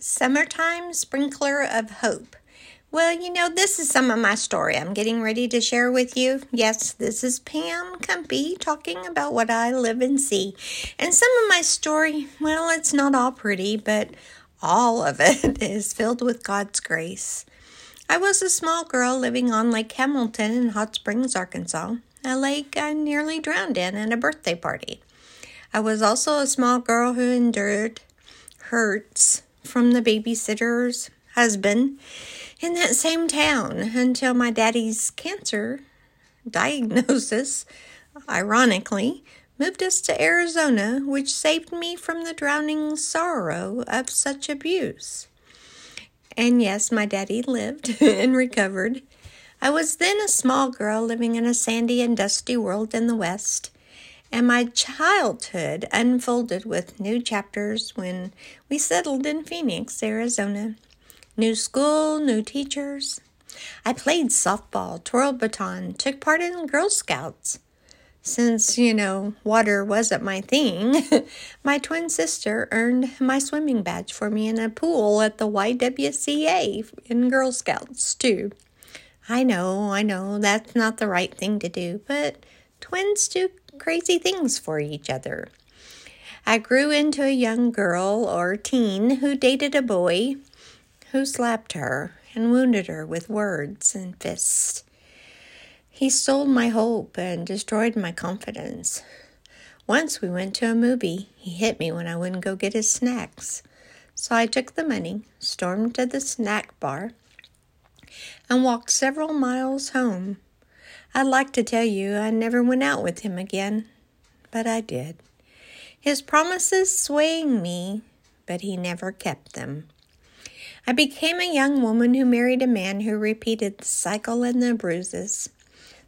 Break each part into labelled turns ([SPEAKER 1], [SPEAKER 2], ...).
[SPEAKER 1] Summertime Sprinkler of Hope. Well, you know, this is some of my story I'm getting ready to share with you. Yes, this is Pam Kumpe talking about what I live and see. And some of my story, well, it's not all pretty, but all of it is filled with God's grace. I was a small girl living on Lake Hamilton in Hot Springs, Arkansas, a lake I nearly drowned in at a birthday party. I was also a small girl who endured hurts from the babysitter's husband in that same town until my daddy's cancer diagnosis, ironically, moved us to Arizona, which saved me from the drowning sorrow of such abuse. And yes, my daddy lived and recovered. I was then a small girl living in a sandy and dusty world in the West and my childhood unfolded with new chapters when we settled in Phoenix, Arizona. New school, new teachers. I played softball, twirled baton, took part in Girl Scouts. Since, you know, water wasn't my thing, my twin sister earned my swimming badge for me in a pool at the YWCA in Girl Scouts, too. I know, I know, that's not the right thing to do, but twins do crazy things for each other. I grew into a young girl or teen who dated a boy who slapped her and wounded her with words and fists. He stole my hope and destroyed my confidence. Once we went to a movie. He hit me when I wouldn't go get his snacks. So I took the money, stormed to the snack bar, and walked several miles home. I'd like to tell you I never went out with him again, but I did. His promises swaying me, but he never kept them. I became a young woman who married a man who repeated the cycle and the bruises.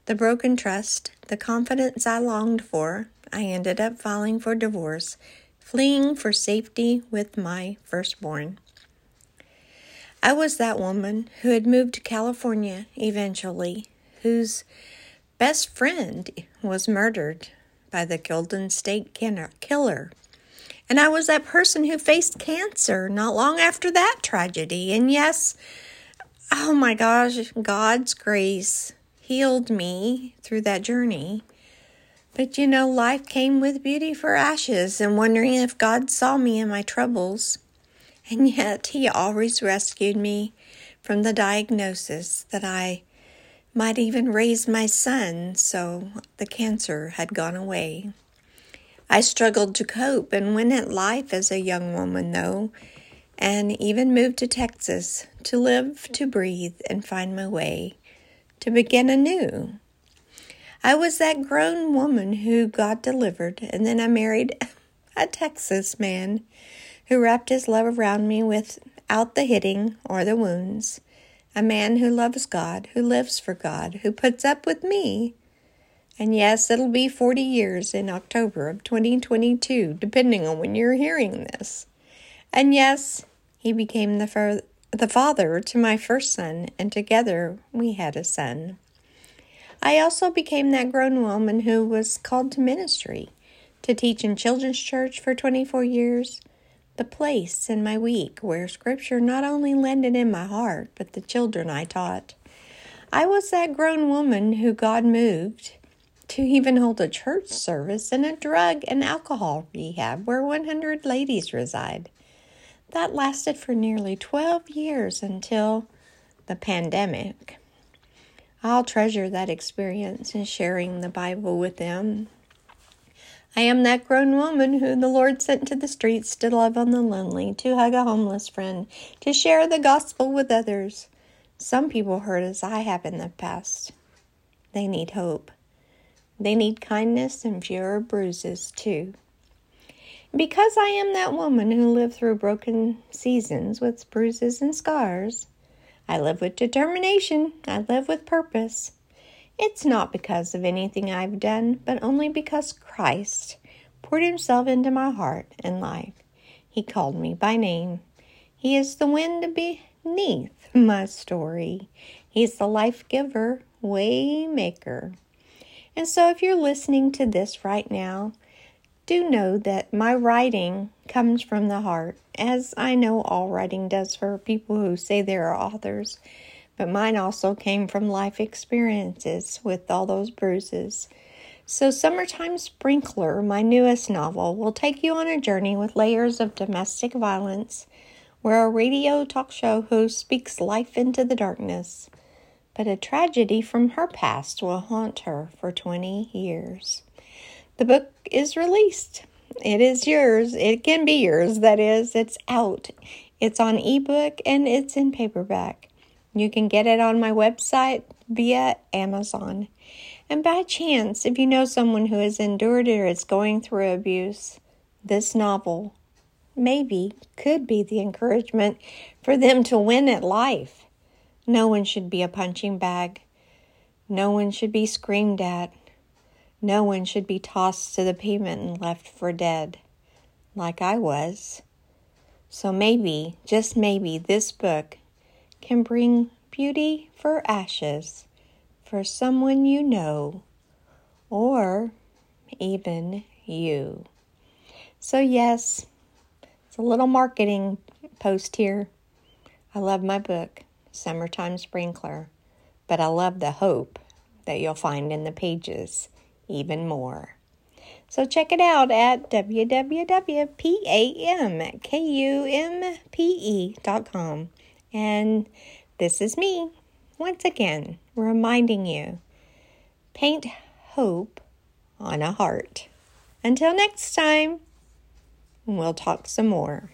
[SPEAKER 1] The broken trust, the confidence I longed for, I ended up filing for divorce, fleeing for safety with my firstborn. I was that woman who had moved to California eventually, whose best friend was murdered by the Golden State Killer. And I was that person who faced cancer not long after that tragedy. And yes, oh my gosh, God's grace healed me through that journey. But you know, life came with beauty for ashes, and wondering if God saw me in my troubles. And yet, He always rescued me from the diagnosis that I might even raise my son, so the cancer had gone away. I struggled to cope and went at life as a young woman, though, and even moved to Texas to live, to breathe, and find my way, to begin anew. I was that grown woman who got delivered, and then I married a Texas man who wrapped his love around me without the hitting or the wounds a man who loves God, who lives for God, who puts up with me. And yes, it'll be 40 years in October of 2022, depending on when you're hearing this. And yes, he became the, fir- the father to my first son, and together we had a son. I also became that grown woman who was called to ministry, to teach in children's church for 24 years, the place in my week where Scripture not only landed in my heart, but the children I taught. I was that grown woman who God moved to even hold a church service in a drug and alcohol rehab where 100 ladies reside. That lasted for nearly 12 years until the pandemic. I'll treasure that experience in sharing the Bible with them I am that grown woman who the Lord sent to the streets to love on the lonely, to hug a homeless friend, to share the gospel with others. Some people hurt as I have in the past. They need hope. They need kindness and fewer bruises, too. Because I am that woman who lived through broken seasons with bruises and scars, I live with determination. I live with purpose. It's not because of anything I've done, but only because Christ poured himself into my heart and life. He called me by name. He is the wind beneath my story. He's the life giver, way maker. And so if you're listening to this right now, do know that my writing comes from the heart, as I know all writing does for people who say they are authors. But mine also came from life experiences with all those bruises. So, Summertime Sprinkler, my newest novel, will take you on a journey with layers of domestic violence, where a radio talk show host speaks life into the darkness. But a tragedy from her past will haunt her for 20 years. The book is released. It is yours. It can be yours. That is, it's out. It's on ebook and it's in paperback. You can get it on my website via Amazon. And by chance, if you know someone who has endured or is going through abuse, this novel maybe could be the encouragement for them to win at life. No one should be a punching bag. No one should be screamed at. No one should be tossed to the pavement and left for dead, like I was. So maybe, just maybe, this book can bring beauty for ashes for someone you know or even you. So, yes, it's a little marketing post here. I love my book, Summertime Sprinkler, but I love the hope that you'll find in the pages even more. So check it out at www.pamkumpe.com. And this is me once again reminding you paint hope on a heart. Until next time, we'll talk some more.